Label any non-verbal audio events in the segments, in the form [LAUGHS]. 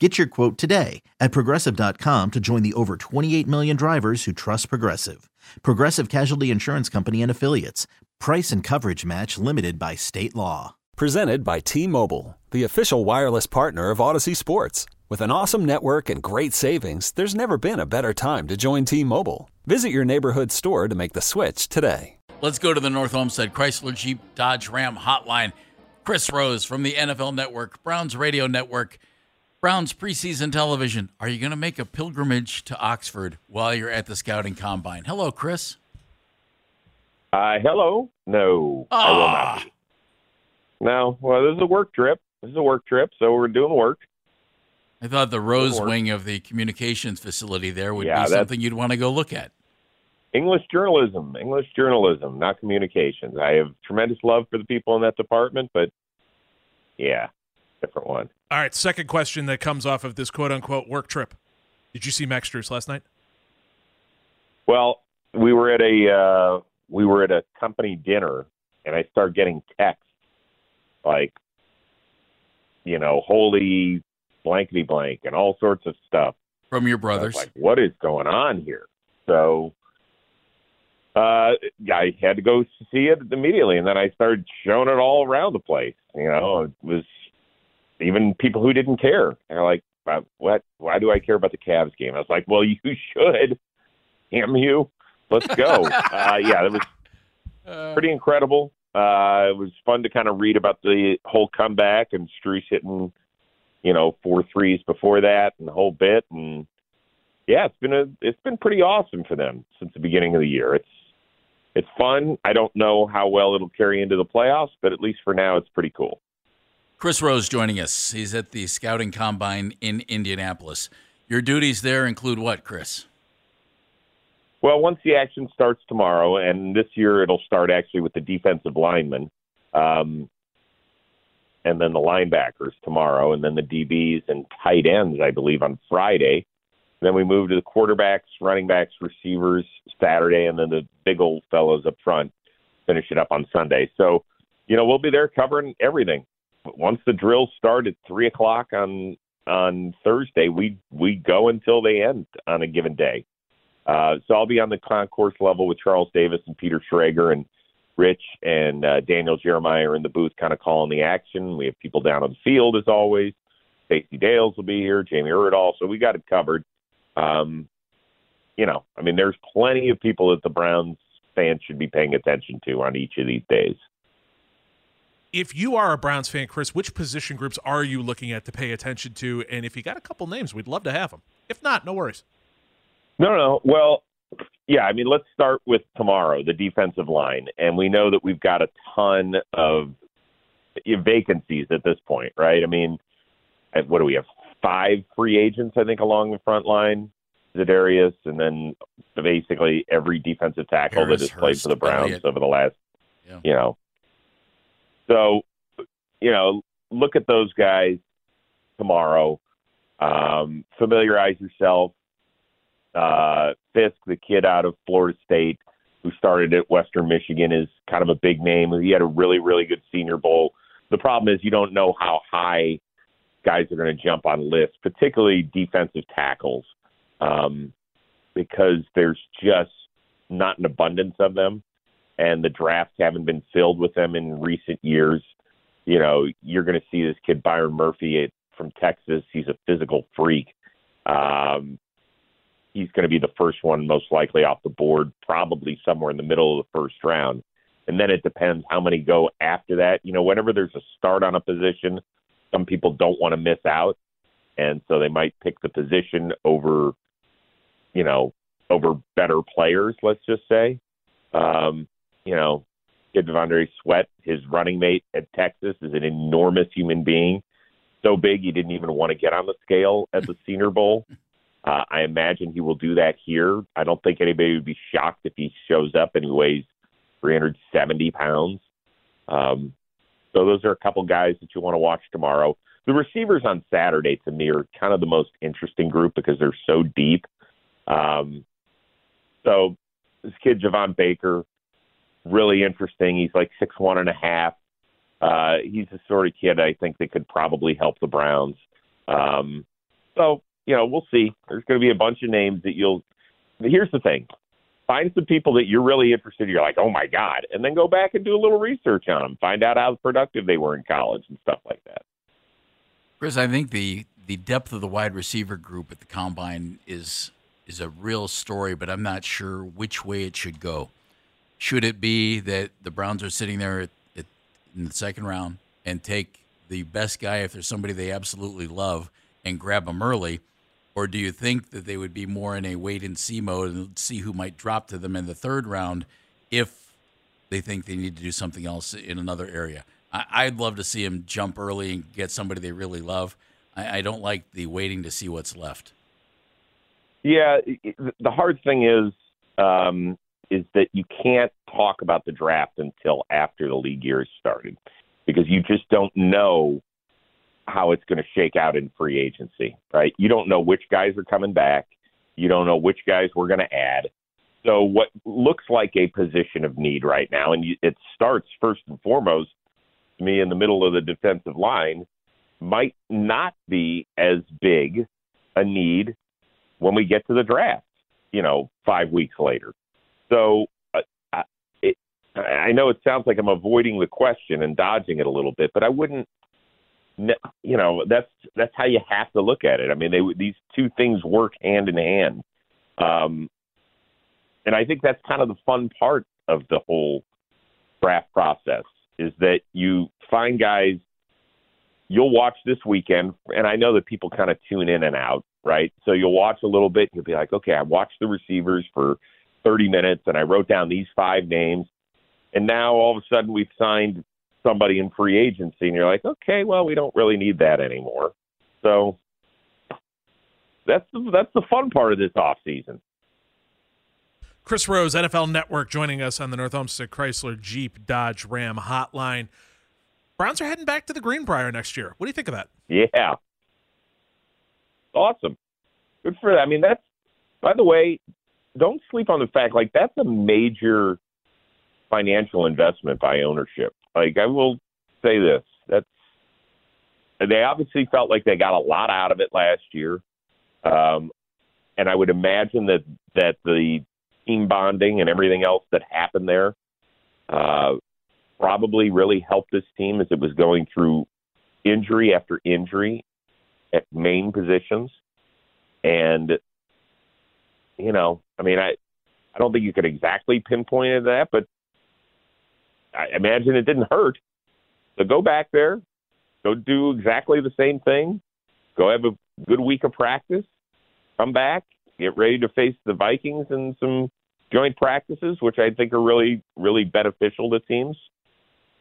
Get your quote today at progressive.com to join the over 28 million drivers who trust Progressive. Progressive Casualty Insurance Company and Affiliates. Price and coverage match limited by state law. Presented by T Mobile, the official wireless partner of Audacy Sports. With an awesome network and great savings, there's never been a better time to join T Mobile. Visit your neighborhood store to make the switch today. Let's go to the North Olmsted Chrysler Jeep Dodge Ram hotline. Chris Rose from the NFL Network, Browns Radio Network. Browns preseason television. Are you going to make a pilgrimage to Oxford while you're at the scouting combine? Hello, Chris. Uh, hello. No, I will Ah. not. be. No, well, this is a work trip. This is a work trip, so we're doing work. I thought the Rose wing of the communications facility there would Yeah, be something you'd want to go look at. English journalism, English journalism, not communications. I have tremendous love for the people in that department, but yeah, different one. All right, second question that comes off of this quote unquote work trip. Did you see Max Strus last night? Well, we were at a uh, we were at a company dinner, and I started getting texts like, you know, holy blankety blank and all sorts of stuff. From your I brothers. like, what is going on here? So uh, I had to go see it immediately, and then I started showing it all around the place. You know, it was even people who didn't care. They're like, "Uh, "What? Why do I care about the Cavs game?" I was like, "Well, [LAUGHS] you should. Damn you! Let's go." [LAUGHS] uh, yeah, it was pretty incredible. Uh, it was fun to kind of read about the whole comeback and Strus hitting, you know, four threes before that and the whole bit. And yeah, it's been a it's been pretty awesome for them since the beginning of the year. It's it's fun. I don't know how well it'll carry into the playoffs, but at least for now, it's pretty cool. Chris Rose joining us. He's at the scouting combine in Indianapolis. Your duties there include what, Chris? Well, once the action starts tomorrow, and this year it'll start actually with the defensive linemen, um, and then the linebackers tomorrow, and then the DBs and tight ends, I believe, on Friday. Then we move to the quarterbacks, running backs, receivers Saturday, and then the big old fellows up front finish it up on Sunday. So, you know, we'll be there covering everything. Once the drills start at three o'clock on on Thursday, we we go until they end on a given day. Uh, so I'll be on the concourse level with Charles Davis and Peter Schrager and Rich and uh, Daniel Jeremiah are in the booth, kind of calling the action. We have people down on the field as always. Stacey Dales will be here, Jamie Erdahl. So we got it covered. Um, you know, I mean, there's plenty of people that the Browns fans should be paying attention to on each of these days. If you are a Browns fan, Chris, which position groups are you looking at to pay attention to? And if you got a couple names, we'd love to have them. If not, no worries. No, no. Well, yeah. I mean, let's start with tomorrow, the defensive line, and we know that we've got a ton of vacancies at this point, right? I mean, what do we have? Five free agents, I think, along the front line. Zadarius, and then basically every defensive tackle Harris, that has played for the Browns Elliott. over the last, Yeah. you know. So, you know, look at those guys tomorrow. Um, familiarize yourself uh, Fiske, the kid out of Florida State who started at Western Michigan, is kind of a big name. He had a really, really good Senior Bowl. The problem is you don't know how high guys are going to jump on lists, particularly defensive tackles, um, because there's just not an abundance of them, and the drafts haven't been filled with them in recent years. You know, you're going to see this kid Byron Murphy from Texas. He's a physical freak Um, he's going to be the first one, most likely off the board, probably somewhere in the middle of the first round. And then it depends how many go after that. You know, whenever there's a start on a position, some people don't want to miss out, and so they might pick the position over, you know, over better players. Let's just say, um, you know, Kid T'Vondre Sweat, his running mate at Texas, is an enormous human being. So big he didn't even want to get on the scale at the [LAUGHS] Senior Bowl. Uh, I imagine he will do that here. I don't think anybody would be shocked if he shows up and he weighs 370 pounds. Um, so those are a couple guys that you want to watch tomorrow. The receivers on Saturday to me are kind of the most interesting group because they're so deep. Um, so this kid Javon Baker, really interesting. He's like six one and a half. Uh, he's the sort of kid I think that could probably help the Browns. Um, so you know we'll see. There's going to be a bunch of names that you'll. Here's the thing: find some people that you're really interested. in. You're like, oh my god, and then go back and do a little research on them. Find out how productive they were in college and stuff like that. Chris, I think the the depth of the wide receiver group at the combine is is a real story, but I'm not sure which way it should go. Should it be that the Browns are sitting there at, at, in the second round and take the best guy if there's somebody they absolutely love and grab them early? Or do you think that they would be more in a wait and see mode and see who might drop to them in the third round if they think they need to do something else in another area? I, would love to see them jump early and get somebody they really love. I, I don't like the waiting to see what's left. Yeah, the hard thing is um, is that you can't talk about the draft until after the league year started because you just don't know how it's going to shake out in free agency, right? You don't know which guys are coming back. You don't know which guys we're going to add. So what looks like a position of need right now, and it starts first and foremost me in the middle of the defensive line, might not be as big a need when we get to the draft, you know, five weeks later. So uh, it, I know it sounds like I'm avoiding the question and dodging it a little bit, but I wouldn't. You know, that's that's how you have to look at it. I mean, they these two things work hand in hand, um, and I think that's kind of the fun part of the whole draft process is that you find guys you'll watch this weekend, and I know that people kind of tune in and out, right? So you'll watch a little bit, you'll be like, okay, I watched the receivers for 30 minutes, and I wrote down these five names, and now all of a sudden we've signed somebody in free agency, and you're like, okay, well, we don't really need that anymore. So that's the, that's the fun part of this off season. Chris Rose, NFL Network, joining us on the North Olmsted Chrysler Jeep Dodge Ram Hotline. Browns are heading back to the Greenbrier next year. What do you think of that? Yeah, awesome. Good for that. I mean, that's by the way, don't sleep on the fact like that's a major financial investment by ownership. Like I will say this, that's they obviously felt like they got a lot out of it last year. Um, and I would imagine that that the team bonding and everything else that happened there uh, probably really helped this team as it was going through injury after injury at main positions. And, you know, I mean, I, I don't think you could exactly pinpoint it that, but I imagine it didn't hurt. So go back there, go do exactly the same thing, go have a good week of practice, come back, get ready to face the Vikings in some joint practices, which I think are really, really beneficial to teams.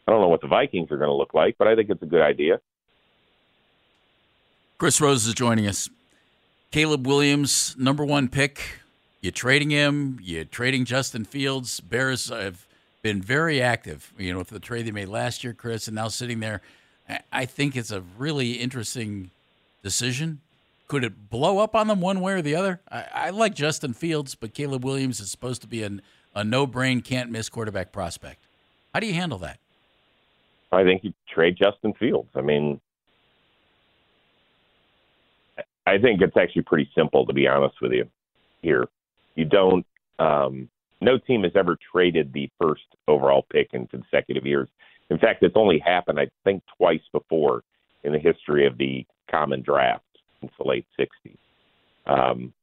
I don't know what the Vikings are going to look like, but I think it's a good idea. Chris Rose is joining us. Caleb Williams, number one pick. You trading him? You're trading Justin Fields? Bears have been very active. You know, with the trade they made last year, Chris, and now sitting there. I think it's a really interesting decision could it blow up on them one way or the other? I, I like Justin Fields, but Caleb Williams is supposed to be an, a no brain, can't miss quarterback prospect. How do you handle that? I think you trade Justin Fields. I mean, I think it's actually pretty simple, to be honest with you. Here, you don't. Um, no team has ever traded the first overall pick in consecutive years. In fact, it's only happened, I think, twice before in the history of the common draft since the late 60s. Um,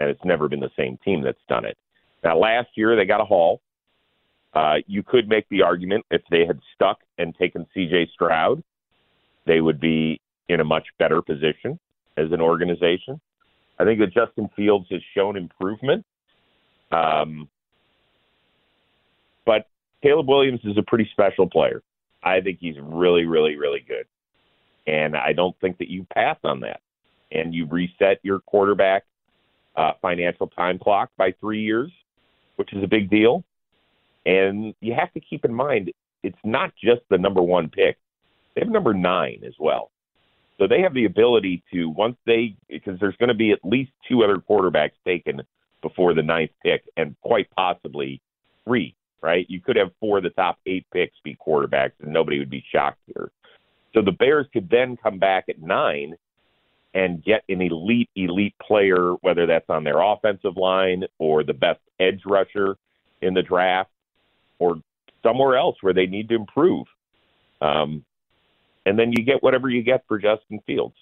and it's never been the same team that's done it. Now, last year they got a haul. Uh, you could make the argument if they had stuck and taken C.J. Stroud, they would be in a much better position as an organization. I think that Justin Fields has shown improvement. Um, but Caleb Williams is a pretty special player. I think he's really, really, really good. And I don't think that you pass on that. And you reset your quarterback uh, financial time clock by three years, which is a big deal. And you have to keep in mind, it's not just the number one pick. They have number nine as well. So they have the ability to, once they, because there's going to be at least two other quarterbacks taken before the ninth pick, and quite possibly three, right? You could have four of the top eight picks be quarterbacks, and nobody would be shocked here. So the Bears could then come back at nine and get an elite, elite player, whether that's on their offensive line or the best edge rusher in the draft or somewhere else where they need to improve. Um, and then you get whatever you get for Justin Fields.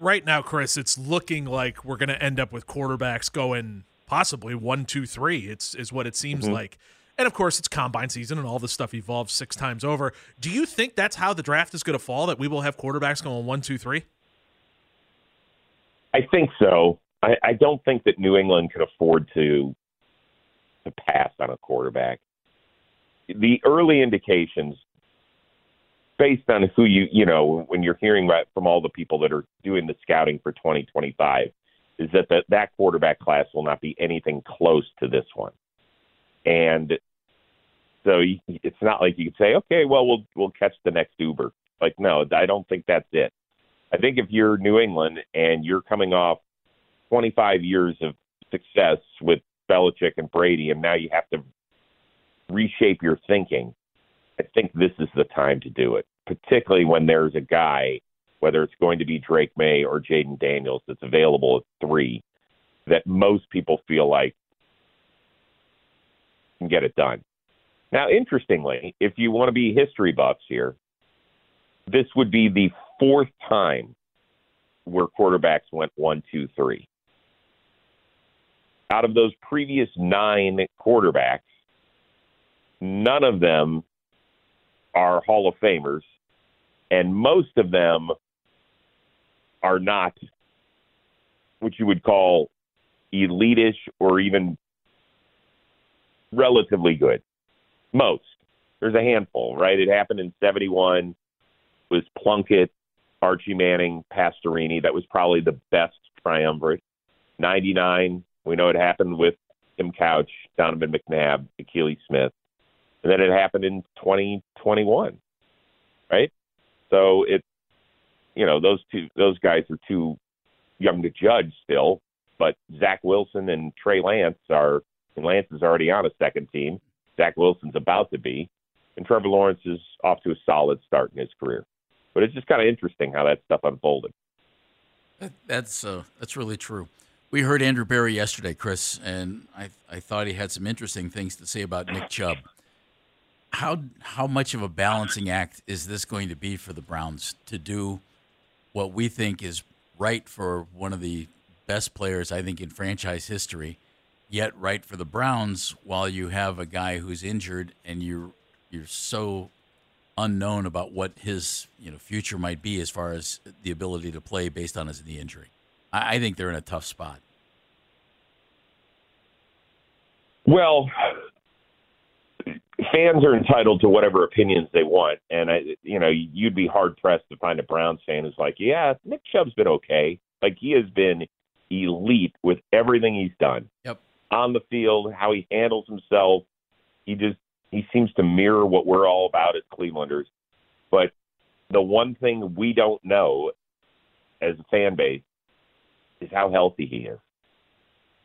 Right now, Chris, it's looking like we're going to end up with quarterbacks going possibly one, two, three. It's is what it seems mm-hmm. like. And of course, it's combine season and all this stuff evolves six times over. Do you think that's how the draft is going to fall? That we will have quarterbacks going one, two, three? I think so. I, I don't think that New England can afford to to pass on a quarterback. The early indications based on who you you know when you're hearing about from all the people that are doing the scouting for 2025 is that the, that quarterback class will not be anything close to this one, and so it's not like you could say, okay, well we'll we'll catch the next Uber. Like no, I don't think that's it. I think if you're New England and you're coming off 25 years of success with Belichick and Brady, and now you have to reshape your thinking I think this is the time to do it, particularly when there's a guy, whether it's going to be Drake Maye or Jayden Daniels, that's available at three, that most people feel like can get it done. Now, interestingly, if you want to be history buffs here, this would be the fourth time where quarterbacks went one, two, three. Out of those previous nine quarterbacks, none of them are Hall of Famers, and most of them are not what you would call elitish or even relatively good. Most. There's a handful, right? It happened in 71 was Plunkett, Archie Manning, Pastorini. That was probably the best triumvirate. 99, we know it happened with Tim Couch, Donovan McNabb, Akili Smith and then it happened in 2021, right? So it, you know, those two those guys are too young to judge still, but Zach Wilson and Trey Lance are. And Lance is already on a second team. Zach Wilson's about to be, and Trevor Lawrence is off to a solid start in his career. But it's just kind of interesting how that stuff unfolded. That's uh, that's really true. We heard Andrew Berry yesterday, Chris, and I I thought he had some interesting things to say about Nick Chubb how how much of a balancing act is this going to be for the Browns to do what we think is right for one of the best players I think in franchise history, yet right for the Browns while you have a guy who's injured and you're you're so unknown about what his you know future might be as far as the ability to play based on his knee injury. I, I think they're in a tough spot. Well, fans are entitled to whatever opinions they want, and I, you know, you'd be hard pressed to find a Browns fan who's like, yeah, Nick Chubb's been okay. Like he has been elite with everything he's done. Yep. On the field, how he handles himself, he just he seems to mirror what we're all about as Clevelanders. But the one thing we don't know as a fan base is how healthy he is.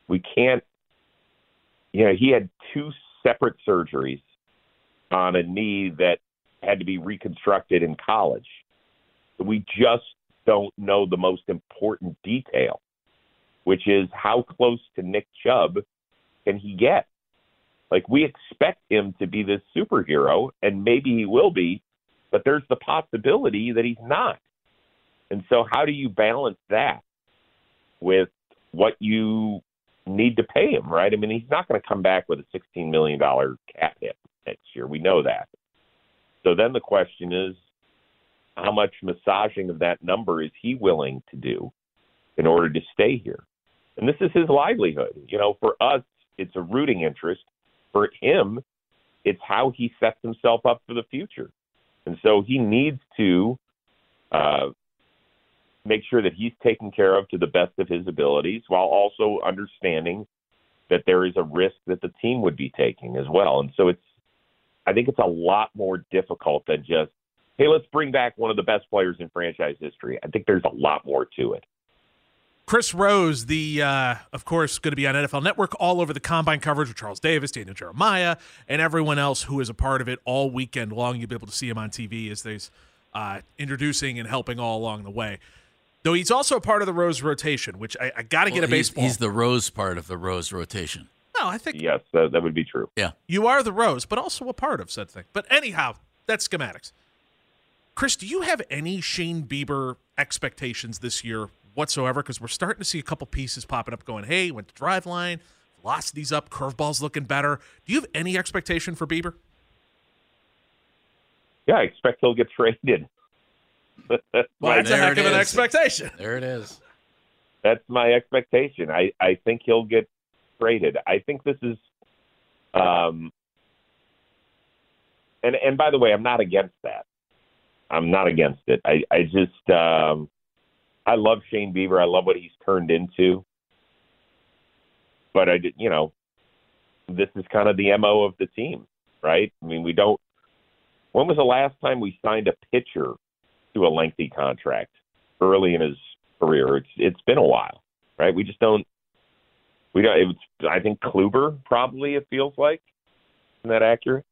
We can't you know, he had two separate surgeries on a knee that had to be reconstructed in college. We just don't know the most important detail, which is how close to Nick Chubb can he get? Like, we expect him to be this superhero, and maybe he will be, but there's the possibility that he's not. And so, how do you balance that? with what you need to pay him, right? I mean, he's not going to come back with a $16 million cap hit next year. We know that. So then the question is, how much massaging of that number is he willing to do in order to stay here? And this is his livelihood. You know, for us, it's a rooting interest. For him, it's how he sets himself up for the future. And so he needs to uh, make sure that he's taken care of to the best of his abilities while also understanding that there is a risk that the team would be taking as well. And so it's, I think it's a lot more difficult than just, hey, let's bring back one of the best players in franchise history. I think there's a lot more to it. Chris Rose, the uh, of course going to be on NFL Network all over the combine coverage with Charles Davis, Daniel Jeremiah, and everyone else who is a part of it all weekend long. You'll be able to see him on TV as they're uh, introducing and helping all along the way. Though he's also a part of the Rose rotation, which I, I got to well, get a baseball. He's, he's, the Rose part of the Rose rotation. No, I think yes, that, that would be true. Yeah, you are the Rose, but also a part of said thing. But anyhow, that's schematics. Chris, do you have any Shane Bieber expectations this year whatsoever? Because we're starting to see a couple pieces popping up, going, "Hey, went to Driveline, velocity's up, curveballs looking better." Do you have any expectation for Bieber? Yeah, I expect he'll get traded. [LAUGHS] well, that's a heck of an expectation. There it is. That's my expectation. I, I think he'll get traded. I think this is um and and by the way, I'm not against that. I'm not against it. I, I just um I love Shane Bieber. I love what he's turned into. But I did you know, this is kind of the MO of the team, right? I mean we don't when was the last time we signed a pitcher to a lengthy contract early in his career. It's it's been a while, right? We just don't. We don't. It was, I think Kluber probably. It feels like. Isn't that accurate?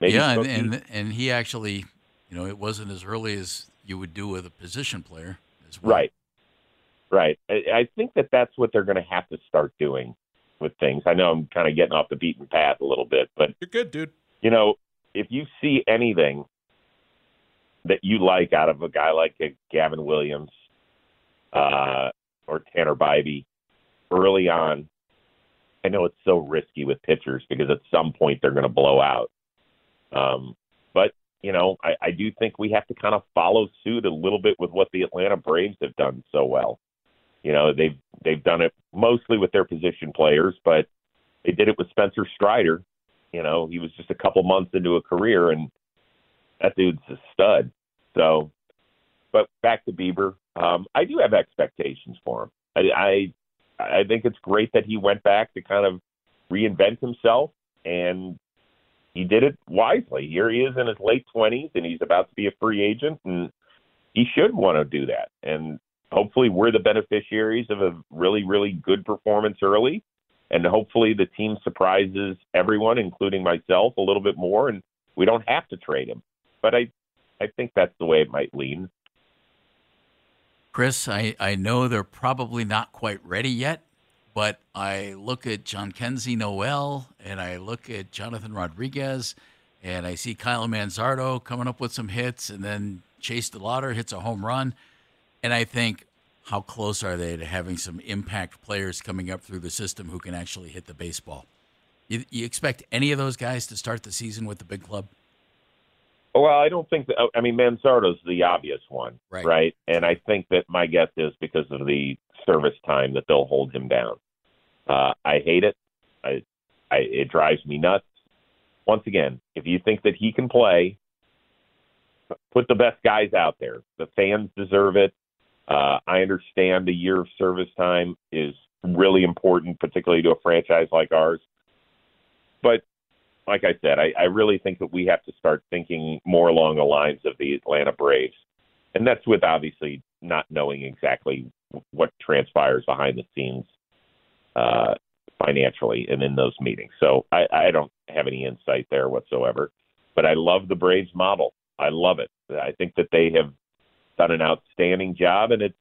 Maybe yeah, and, and and he actually, you know, it wasn't as early as you would do with a position player as well. Right. Right. I, I think that that's what they're going to have to start doing with things. I know I'm kind of getting off the beaten path a little bit, but you're good, dude. You know, if you see anything that you like out of a guy like a Gavin Williams uh, or Tanner Bibee early on. I know it's so risky with pitchers because at some point they're going to blow out. Um, but you know, I, I do think we have to kind of follow suit a little bit with what the Atlanta Braves have done so well. You know, they've they've done it mostly with their position players, but they did it with Spencer Strider. You know, he was just a couple months into a career, and that dude's a stud. So, but back to Bieber, um, I do have expectations for him. I, I I think it's great that he went back to kind of reinvent himself, and he did it wisely. Here he is in his late twenties, and he's about to be a free agent, and he should want to do that. And hopefully, we're the beneficiaries of a really, really good performance early, and hopefully, the team surprises everyone, including myself, a little bit more, and we don't have to trade him. But I I think that's the way it might lean. Chris, I, I know they're probably not quite ready yet, but I look at Jhonkensy Noel and I look at Jonathan Rodriguez and I see Kyle Manzardo coming up with some hits and then Chase DeLauter hits a home run. And I think, how close are they to having some impact players coming up through the system who can actually hit the baseball? You, you expect any of those guys to start the season with the big club? Well, I don't think that. I mean, Manzardo's the obvious one, right? right? And I think that my guess is because of the service time that they'll hold him down. Uh, I hate it. I, I, it drives me nuts. Once again, if you think that he can play, put the best guys out there. The fans deserve it. Uh, I understand a year of service time is really important, particularly to a franchise like ours. But like I said, I, I really think that we have to start thinking more along the lines of the Atlanta Braves. And that's with obviously not knowing exactly what transpires behind the scenes uh, financially and in those meetings. So I, I don't have any insight there whatsoever. But I love the Braves model. I love it. I think that they have done an outstanding job, and it's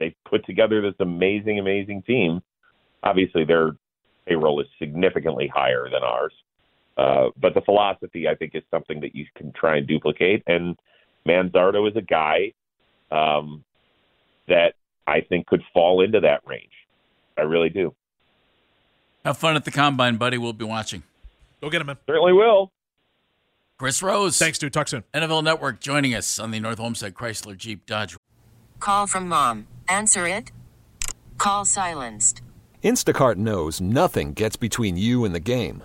they put together this amazing, amazing team. Obviously, their payroll is significantly higher than ours, uh, but the philosophy, I think, is something that you can try and duplicate. And Manzardo is a guy um, that I think could fall into that range. I really do. Have fun at the combine, buddy. We'll be watching. Go get him, man. Certainly will. Chris Rose. Thanks, dude. Talk soon. NFL Network joining us on the North Olmsted Chrysler Jeep Dodge. Call from mom. Answer it. Call silenced. Instacart knows nothing gets between you and the game.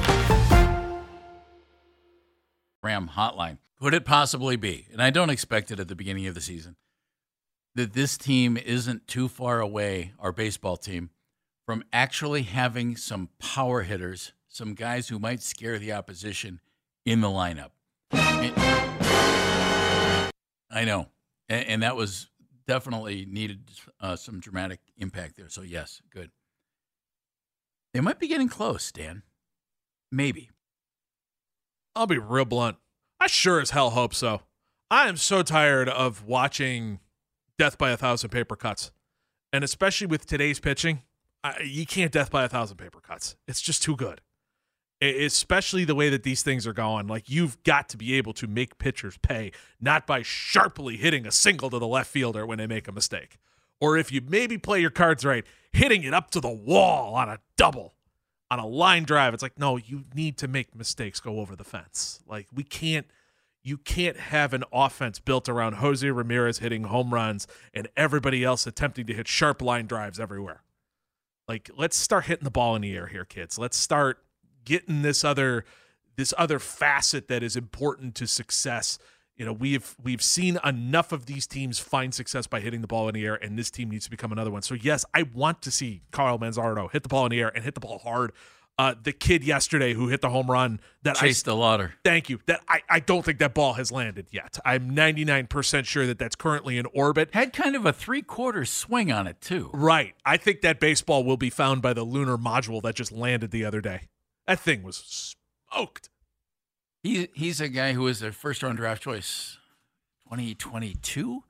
Ram hotline. Could it possibly be, and I don't expect it at the beginning of the season, that this team isn't too far away, our baseball team, from actually having some power hitters, some guys who might scare the opposition in the lineup? And- I know. And, and, that was definitely needed uh, some dramatic impact there. So, yes, good. They might be getting close, Dan. Maybe. I'll be real blunt. I sure as hell hope so. I am so tired of watching death by a thousand paper cuts. And especially with today's pitching, I, you can't death by a thousand paper cuts. It's just too good. It, especially the way that these things are going. Like, you've got to be able to make pitchers pay, not by sharply hitting a single to the left fielder when they make a mistake. Or if you maybe play your cards right, hitting it up to the wall on a double on a line drive. It's like, no, you need to make mistakes go over the fence. Like we can't you can't have an offense built around Jose Ramirez hitting home runs and everybody else attempting to hit sharp line drives everywhere. Like let's start hitting the ball in the air here, kids. Let's start getting this other this other facet that is important to success. You know, we've we've seen enough of these teams find success by hitting the ball in the air, and this team needs to become another one. So yes, I want to see Carl Manzardo hit the ball in the air and hit the ball hard. Uh, the kid yesterday who hit the home run that Chase I, DeLauter. Thank you. That I, I don't think that ball has landed yet. I'm 99% sure that that's currently in orbit. Had kind of a three quarter swing on it too. Right. I think that baseball will be found by the lunar module that just landed the other day. That thing was smoked. He he's a guy who was a first round draft choice, 2022.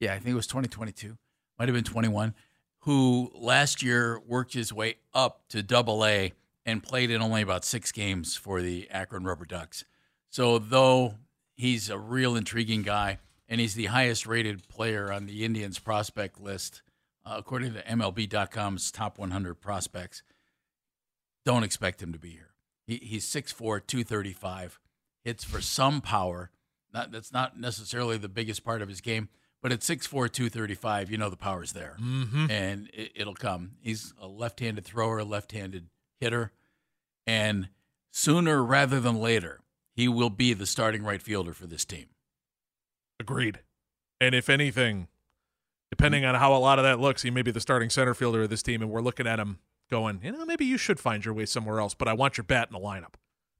Yeah, I think it was 2022. Might have been 21. Who last year worked his way up to Double A and played in only about six games for the Akron Rubber Ducks. So though he's a real intriguing guy and he's the highest rated player on the Indians prospect list, uh, according to MLB.com's top 100 prospects, don't expect him to be here. He, he's 6'4", 235, hits for some power. Not, that's not necessarily the biggest part of his game, but at 6'4", 235, you know the power's there, mm-hmm. and it, it'll come. He's a left-handed thrower, a left-handed hitter, and sooner rather than later, he will be the starting right fielder for this team. Agreed. And if anything, depending on how a lot of that looks, he may be the starting center fielder of this team, and we're looking at him going, you know, maybe you should find your way somewhere else, but I want your bat in the lineup.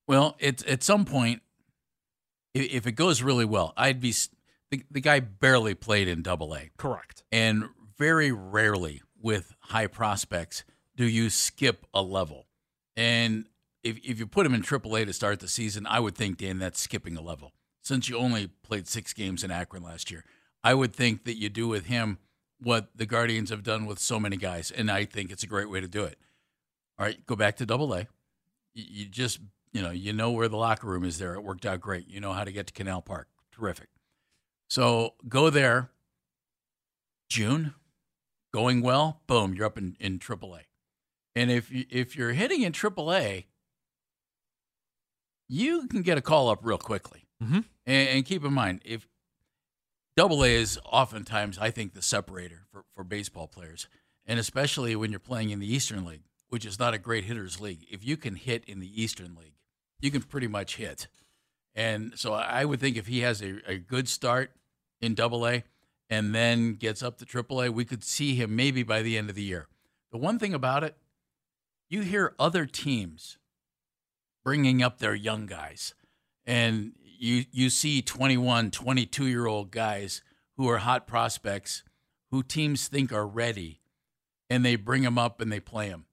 Well, it's at some point, if it goes really well, I'd be the, the guy barely played in Double A, correct, and very rarely with high prospects do you skip a level. And if if you put him in Triple A to start the season, I would think Dan that's skipping a level since you only played six games in Akron last year. I would think that you do with him what the Guardians have done with so many guys, and I think it's a great way to do it. All right, go back to Double A. You just you know, you know where the locker room is there. It worked out great. You know how to get to Canal Park. Terrific. So go there. June, going well. Boom, you're up in in AAA. And if you, if you're hitting in AAA, you can get a call up real quickly. Mhm. And, and keep in mind, if Double A is oftentimes, I think, the separator for, for baseball players, and especially when you're playing in the Eastern League, which is not a great hitters league. If you can hit in the Eastern League, you can pretty much hit. And so I would think if he has a, a good start in Double A and then gets up to Triple A, we could see him maybe by the end of the year. The one thing about it, you hear other teams bringing up their young guys, and you you see 21, 22 year old guys who are hot prospects who teams think are ready, and they bring them up and they play them.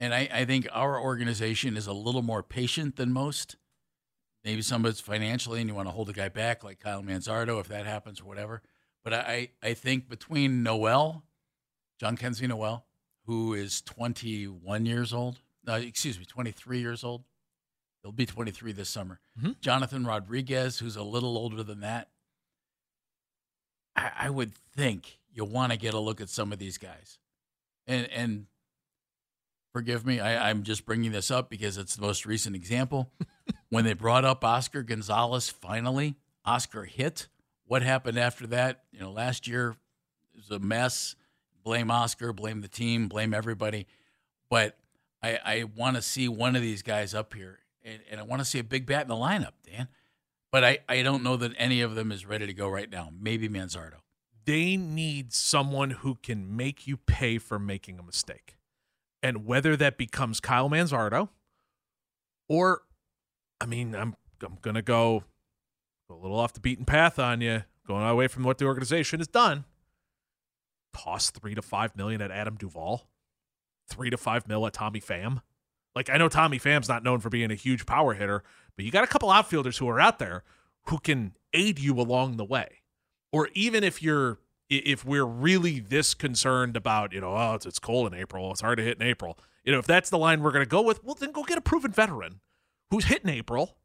And I, I think our organization is a little more patient than most. Maybe some of it's financially, and you want to hold a guy back like Kyle Manzardo if that happens or whatever. But I, I think between Noel, Jhonkensy Noel, who is 21 years old, uh, excuse me, 23 years old. He'll be 23 this summer. Mhm. Jonathan Rodriguez, who's a little older than that. I, I would think you'll want to get a look at some of these guys. And, and forgive me, I, I'm just bringing this up because it's the most recent example. [LAUGHS] when they brought up Oscar Gonzalez, finally, Oscar hit. What happened after that? You know, last year it was a mess. Blame Oscar, blame the team, blame everybody. But I, I want to see one of these guys up here, and, and I want to see a big bat in the lineup, Dan. But I, I don't know that any of them is ready to go right now. Maybe Manzardo. they need someone who can make you pay for making a mistake. And whether that becomes Kyle Manzardo or I mean, I'm I'm gonna go, go a little off the beaten path on you, going away from what the organization has done. Toss three to five million at Adam Duvall, three to five mil at Tommy Pham. Like I know Tommy Pham's not known for being a huge power hitter, but you got a couple outfielders who are out there who can aid you along the way. Or even if you're if we're really this concerned about you know oh it's, it's cold in april it's hard to hit in april. You know if that's the line we're going to go with well then go get a proven veteran who's hit in april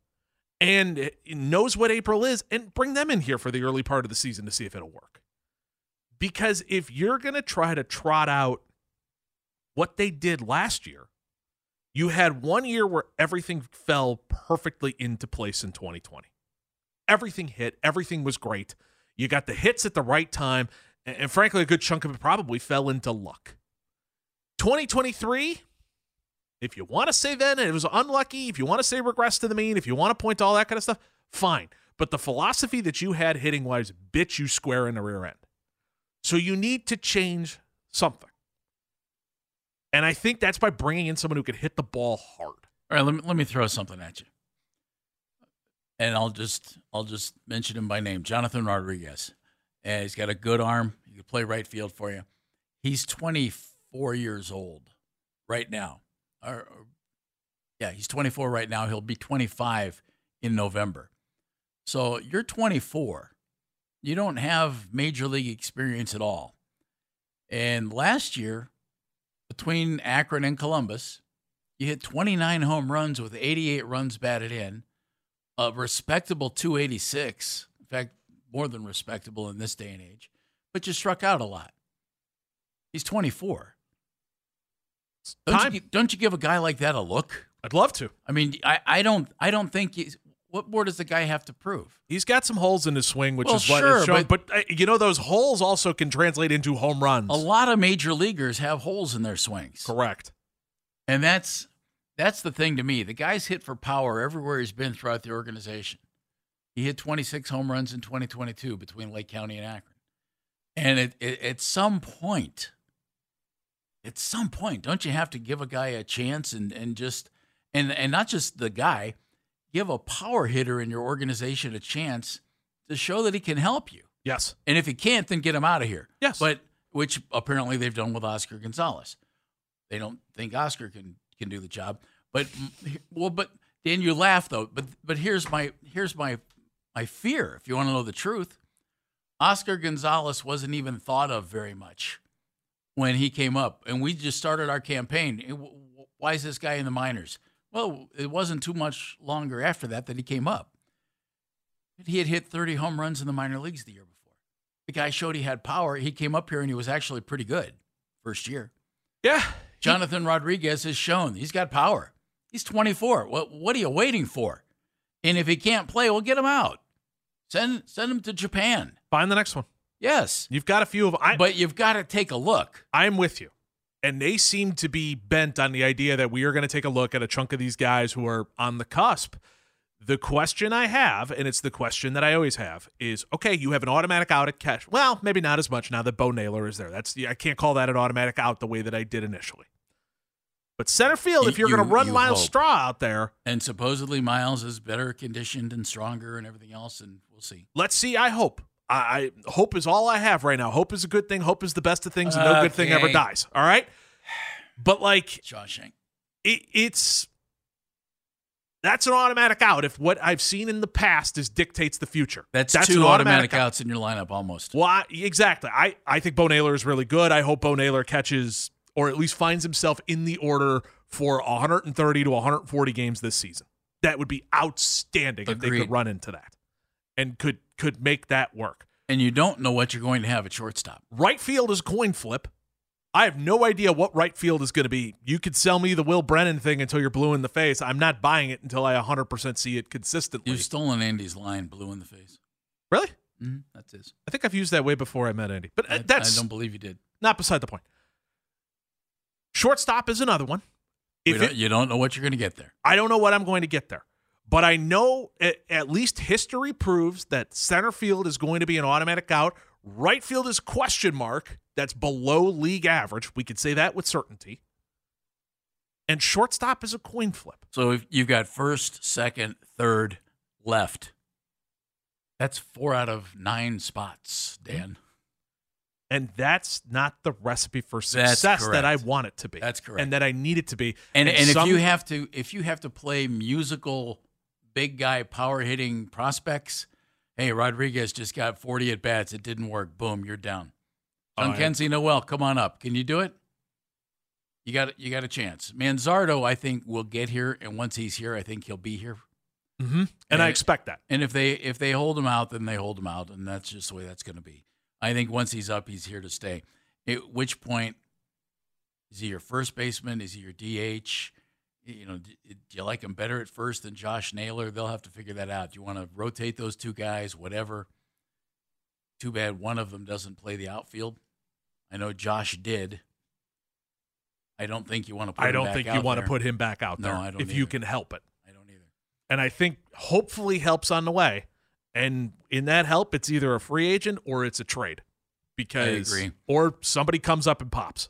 and eh, knows what april is and bring them in here for the early part of the season to see if it'll work. Because if you're going to try to trot out what they did last year you had one year where everything fell perfectly into place in 2020 everything hit everything was great you got the hits at the right time, and, frankly, a good chunk of it probably fell into luck. 2023, if you want to say then it was unlucky, if you want to say regress to the mean, if you want to point to all that kind of stuff, fine. But the philosophy that you had hitting wise bit you square in the rear end. So you need to change something. And I think that's by bringing in someone who can hit the ball hard. All right, let me, let me throw something at you. And I'll just I'll just mention him by name, Jonathan Rodriguez. And he's got a good arm. He can play right field for you. He's 24 years old right now. Or, yeah, he's 24 right now. He'll be 25 in November. So you're 24. You don't have major league experience at all. And last year, between Akron and Columbus, you hit 29 home runs with 88 runs batted in, a respectable 286. In fact, more than respectable in this day and age. But you struck out a lot. He's 24. Don't you, don't you give a guy like that a look? I'd love to. I mean, I, I don't I don't think he's, what more does the guy have to prove? He's got some holes in his swing, which Well, is what sure, it's shown. but- But, uh, you know, those holes also can translate into home runs. A lot of major leaguers have holes in their swings. Correct. And that's that's the thing to me. The guy's hit for power everywhere he's been throughout the organization. He hit 26 home runs in 2022 between Lake County and Akron. And it, it, at some point, at some point, don't you have to give a guy a chance and, and just and and not just the guy, give a power hitter in your organization a chance to show that he can help you. Yes. And if he can't, then get him out of here. Yes. But which apparently they've done with Oscar Gonzalez. They don't think Oscar can can do the job. But well, but Dan, you laugh though. But but here's my here's my my fear. If you want to know the truth, Oscar Gonzalez wasn't even thought of very much when he came up, and we just started our campaign. Wh- wh- Why is this guy in the minors? Well, it wasn't too much longer after that that he came up. He had hit 30 home runs in the minor leagues the year before. The guy showed he had power. He came up here and he was actually pretty good first year. Yeah. Jonathan Rodriguez has shown he's got power. He's 24. What what are you waiting for? And if he can't play, we'll get him out. Send send him to Japan. Find the next one. Yes, You've got a few of I but you've got to take a look. I'm with you. And they seem to be bent on the idea that we are going to take a look at a chunk of these guys who are on the cusp. The question I have, and it's the question that I always have, is okay, you have an automatic out at catch. Well, maybe not as much now that Bo Naylor is there. That's I can't call that an automatic out the way that I did initially. But center field, if You- you're going to run you Myles hope. Straw out there, And supposedly Myles is better conditioned and stronger and everything else, and we'll see. let's see. I hope. I, I hope is all I have right now. Hope is a good thing. Hope is the best of things, and no good thing ever dies. All right. But like Shawshank. it, it's that's an automatic out if what I've seen in the past is dictates the future. That's, an two automatic, outs in your lineup almost. Well, I, exactly. I, I think Bo Naylor is really good. I hope Bo Naylor catches or at least finds himself in the order for 130 to 140 games this season. That would be outstanding if they could run into that and could could make that work. And you don't know what you're going to have at shortstop. Right field is coin flip. I have no idea what right field is going to be. You could sell me the Will Brennan thing until you're blue in the face. I'm not buying it until I 100% see it consistently. You've stolen Andy's line, blue in the face. really? hmm That's his. I think I've used that way before I met Andy. But uh, I, that's I don't believe you did. not beside the point. Shortstop is another one. If don't- it, you don't know what you're going to get there. I don't know what I'm going to get there, but I know at, least history proves that center field is going to be an automatic out. Right field is question mark. That's below league average. We could say that with certainty. And shortstop is a coin flip. So if you've got first, second, third, left. That's four out of nine spots, Dan. Mm-hmm. And that's not the recipe for success that I want it to be. That's correct. And that I need it to be. And and, some- if you have to if you have to play musical big guy power hitting prospects, hey, Rodriguez just got 40 at bats. It didn't work. Boom, you're down. Oh, John I- Kenzie Noel, come on up. Can you do it? You got you got a chance. Manzardo, I think, will get here, and once he's here, I think he'll be here. Mhm. and I expect that. And if they if they hold him out, then they hold him out, and that's just the way that's going to be. I think once he's up, he's here to stay. At which point, is he your first baseman? Is he your DH? You know, do, do you like him better at first than Josh Naylor? They'll have to figure that out. Do you want to rotate those two guys? Whatever. Too bad one of them doesn't play the outfield. I know Josh did. I don't think you want to. Put I him don't back think you want to there. put him back out No, I don't if you can help it. I don't either. And I think hopefully helps on the way. And in that help, it's either a free agent or it's a trade. Because agree. or somebody comes up and pops.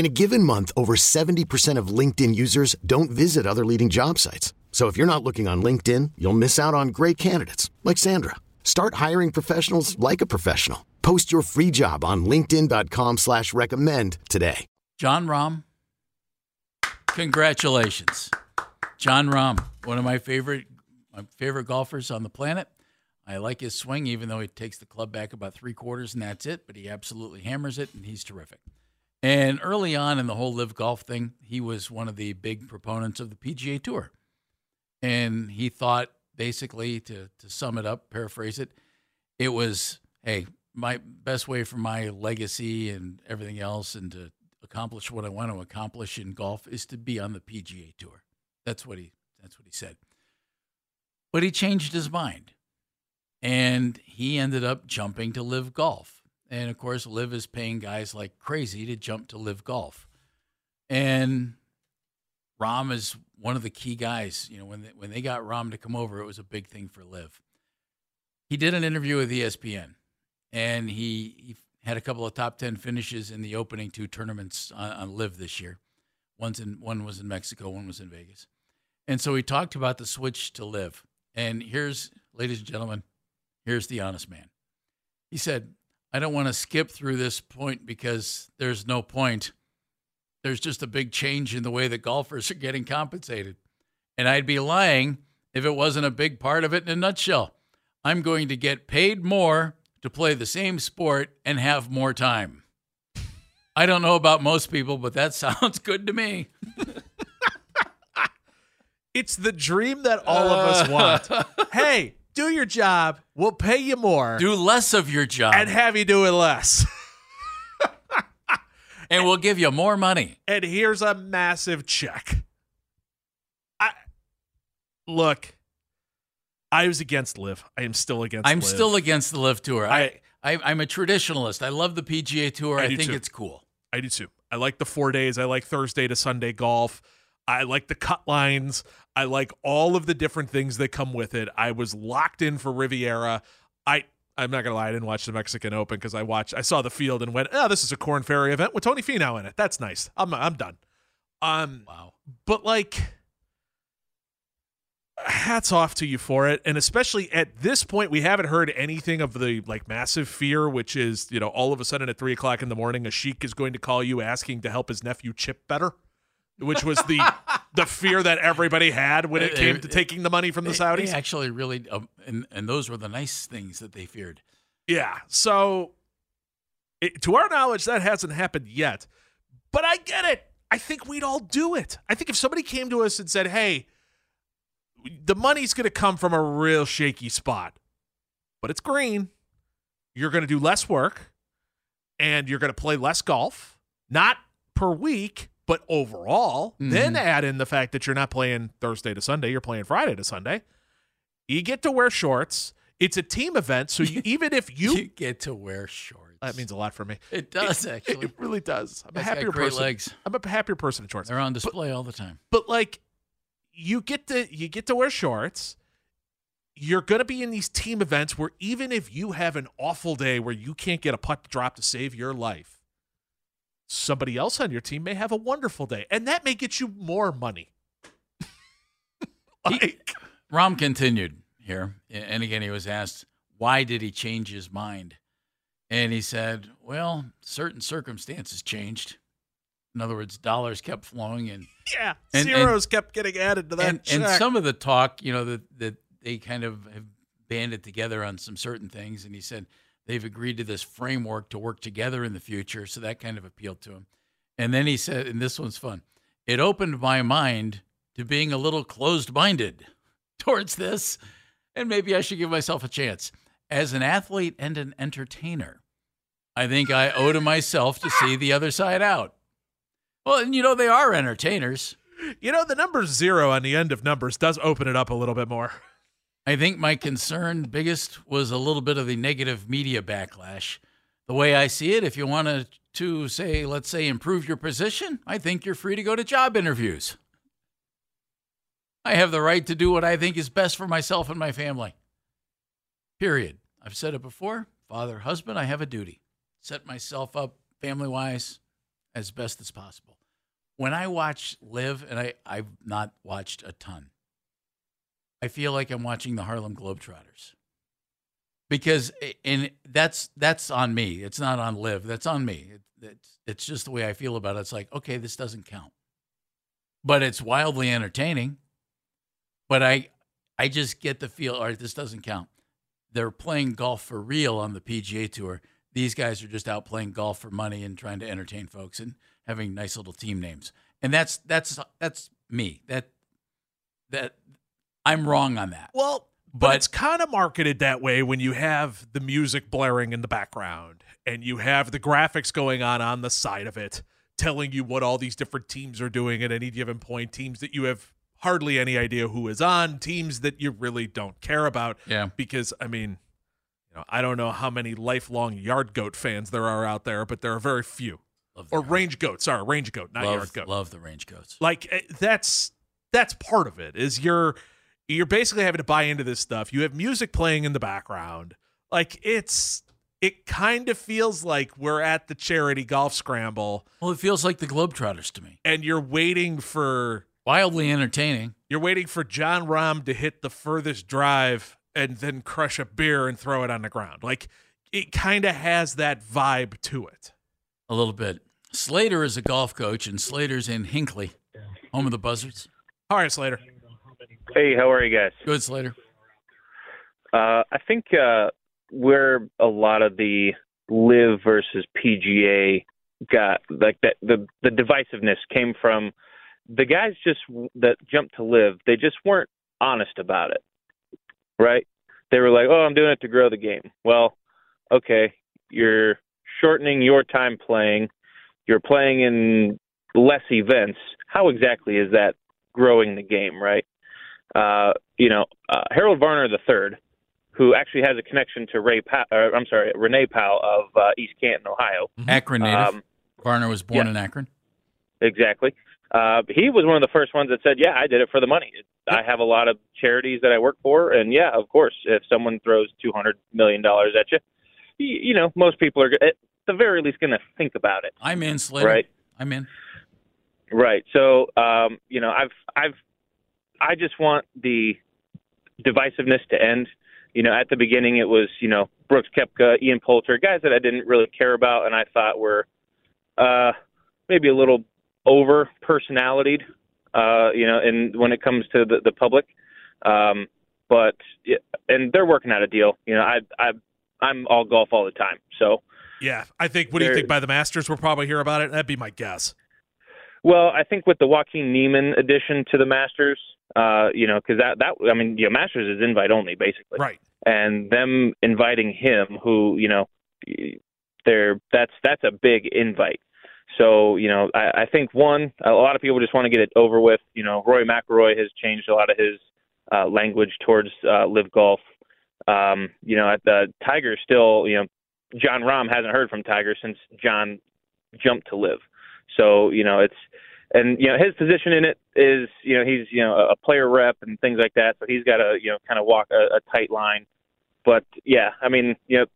In a given month, over 70% of LinkedIn users don't visit other leading job sites. So if you're not looking on LinkedIn, you'll miss out on great candidates like Sandra. Start hiring professionals like a professional. Post your free job on linkedin.com slash recommend today. Jon Rahm, congratulations. Jon Rahm, one of my favorite my favorite golfers on the planet. I like his swing, even though he takes the club back about three quarters and that's it, but he absolutely hammers it and he's terrific. And early on in the whole LIV golf thing, he was one of the big proponents of the PGA Tour. And he thought basically to to sum it up, paraphrase it, it was, hey, my best way for my legacy and everything else and to accomplish what I want to accomplish in golf is to be on the PGA Tour. That's what he that's what he said. But he changed his mind. And he ended up jumping to LIV golf. And of course, LIV is paying guys like crazy to jump to LIV golf. And Rahm is one of the key guys. You know, when they, when they got Rahm to come over, it was a big thing for LIV. He did an interview with ESPN, and he, he had a couple of top ten finishes in the opening two tournaments on, on LIV this year. One's in one was in Mexico, one was in Vegas, And so he talked about the switch to LIV. And here's, ladies and gentlemen, here's the honest man. He said, I don't want to skip through this point because there's no point. There's just a big change in the way that golfers are getting compensated. And I'd be lying if it wasn't a big part of it in a nutshell. I'm going to get paid more to play the same sport and have more time. I don't know about most people, but that [LAUGHS] sounds good to me. [LAUGHS] It's the dream that all of us want. [LAUGHS] hey, do your job. We'll pay you more Do less of your job, and have you doing less. [LAUGHS] and we'll give you more money. and here's a massive check. I look. I was against LIV. I am still against. I'm LIV. still against the LIV Tour. I, I- I'm a traditionalist. I love the PGA Tour. I I, do think too. it's cool. I do too. I like the four days. I like Thursday to Sunday golf. I like the cut lines. I like all of the different things that come with it. I was locked in for Riviera. I I'm not gonna lie, I didn't watch the Mexican Open because I watched I saw the field and went, oh, this is a Korn Ferry event with Tony Finau in it. That's nice. I'm I'm done. Um Wow. but like hats off to you for it and especially at this point we haven't heard anything of the like massive fear which is you know all of a sudden at three o'clock in the morning a sheik is going to call you asking to help his nephew chip better which was the the fear that everybody had when it came to taking the money from the saudis They actually really, um, and, and those were the nice things that they feared. Yeah. So, it, to our knowledge, that hasn't happened yet. But I get it. I think we'd all do it. I think if somebody came to us and said, hey, the money's going to come from a real shaky spot, but it's green, you're going to do less work and you're going to play less golf, not per week, but overall. Then mm-hmm. add in the fact that you're not playing Thursday to Sunday, you're playing Friday to Sunday. You get to wear shorts. It's a team event, so you, [LAUGHS] even if You, you get to wear shorts. that means a lot for me. it does [LAUGHS] It- actually. It really does. I'm a Guys got happier great person. legs. I'm a happier person in shorts. They're on display all the time. But like, you get to you get to wear shorts. You're gonna be in these team events where even if you have an awful day where you can't get a putt drop to save your life, somebody else on your team may have a wonderful day, and that may get you more money. [LAUGHS] like, Rahm continued here, and again, he was asked, why did he change his mind? And he said, well, certain circumstances changed. In other words, dollars kept flowing, and [LAUGHS] yeah, And- zeros kept getting added to that. and, and some of the talk, you know, that that they kind of have banded together on some certain things. And he said they've agreed to this framework to work together in the future. So that kind of appealed to him. And then he said, and this one's fun. It opened my mind to being a little closed-minded [LAUGHS] towards this, and maybe I should give myself a chance as an athlete and an entertainer. I think I owe to myself to see the other side out. Well, and you know they are entertainers. you know the number zero on the end of numbers does open it up a little bit more. [LAUGHS] I think my concern biggest was a little bit of the negative media backlash. The way I see it, if you want to, say, let's say, improve your position, I think you're free to go to job interviews. I have the right to do what I think is best for myself and my family. Period. I've said it before father, husband, I have a duty. Set myself up family wise as best as possible. When I watch LIV, and I, I've not watched a ton, I feel like I'm watching the Harlem Globetrotters. Because and that's that's on me. It's not on LIV. That's on me. It, it's it's just the way I feel about it. It's like okay, this doesn't count, but it's wildly entertaining. But I I just get the feel. All right, this doesn't count. They're playing golf for real on the PGA Tour. These guys are just out playing golf for money and trying to entertain folks and having nice little team names. And that's that's that's me. That that I'm wrong on that. Well, but, But- it's kind of marketed that way when you have the music blaring in the background and you have the graphics going on on the side of it telling you what all these different teams are doing at any given point teams that you have hardly any idea who is on teams that you really don't care about Yeah. because i mean you know i don't know how many lifelong yard goat fans there are out there but there are very few or range goat sorry range goat not love, yard goat love the range goats. like eh, that's that's part of it is you're you're basically having to buy into this stuff you have music playing in the background like it's it kind of feels like we're at the charity golf scramble Well, it feels like the Globetrotters to me. and you're waiting for Wildly entertaining. You're waiting for Jon Rahm to hit the furthest drive and then crush a beer and throw it on the ground. Like it kind of has that vibe to it. A little bit. Slater is a golf coach, and Slater's in Hinckley, home of the Buzzards. All right, Slater. Hey, how are you guys? Good, Slater. Uh, I think uh, where a lot of the LIV versus PGA got like that the the divisiveness came from the guys just that jumped to LIV. They just weren't honest about it, right? They were like, "Oh, I'm doing it to grow the game." Well, okay, you're shortening your time playing. You're playing in less events. How exactly is that growing the game, right? Uh, you know, uh, Harold Varner III, who actually has a connection to Ray, pa- uh, I'm sorry, Renee Powell of uh, East Canton, Ohio. Akron native. Um, Varner was born yeah. in Akron. Exactly. Uh, he was one of the first ones that said, "Yeah, I did it for the money. I have a lot of charities that I work for, and yeah, of course, if someone throws two hundred million dollars at you, you, you know, most people are at the very least going to think about it. I'm in, Slater. Right. I'm in. Right. So, um, you know, I've, I've, I just want the divisiveness to end. You know, at the beginning it was, you know, Brooks Koepka, Ian Poulter, guys that I didn't really care about, and I thought were uh, maybe a little over personalitied. Uh, you know, and when it comes to the, the public, um, but and they're working out a deal. You know, I, I, I'm all golf all the time, so. Yeah, I think. What do you think by the Masters? We'll probably hear about it. That'd be my guess. Well, I think with the Joaquin Niemann addition to the Masters, uh, you know, because that that I mean, you know, Masters is invite only basically, right? And them inviting him, who you know, they're that's that's a big invite. So you know, I, I think one, a lot of people just want to get it over with. You know, Rory McIlroy has changed a lot of his uh, language towards uh, LIV golf. Um, you know, at the Tiger still, you know, Jon Rahm hasn't heard from Tiger since Jon jumped to LIV. So you know, it's and you know his position in it is you know he's you know a player rep and things like that. So he's got to you know kind of walk a, a tight line. But yeah, I mean you know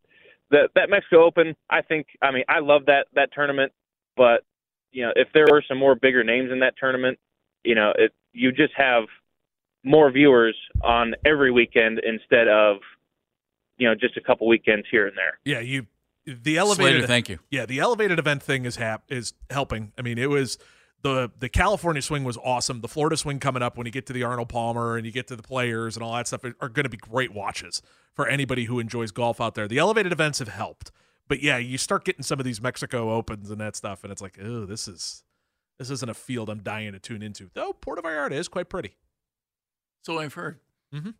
that that Mexico Open, I think I mean I love that that tournament, but you know if there were some more bigger names in that tournament, you know it you just have more viewers on every weekend instead of you know just a couple weekends here and there. Yeah, you the elevated. Slater, thank you. Yeah, the elevated event thing is hap- is helping. I mean, it was the the California swing was awesome. The Florida swing coming up when you get to the Arnold Palmer and you get to the players and all that stuff are, going to be great watches for anybody who enjoys golf out there. The elevated events have helped, but yeah, you start getting some of these Mexico Opens and that stuff, and it's like, oh, this is this isn't a field I'm dying to tune into. Though Puerto Vallarta is quite pretty. So I've heard. Mm-hmm.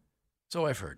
So I've heard.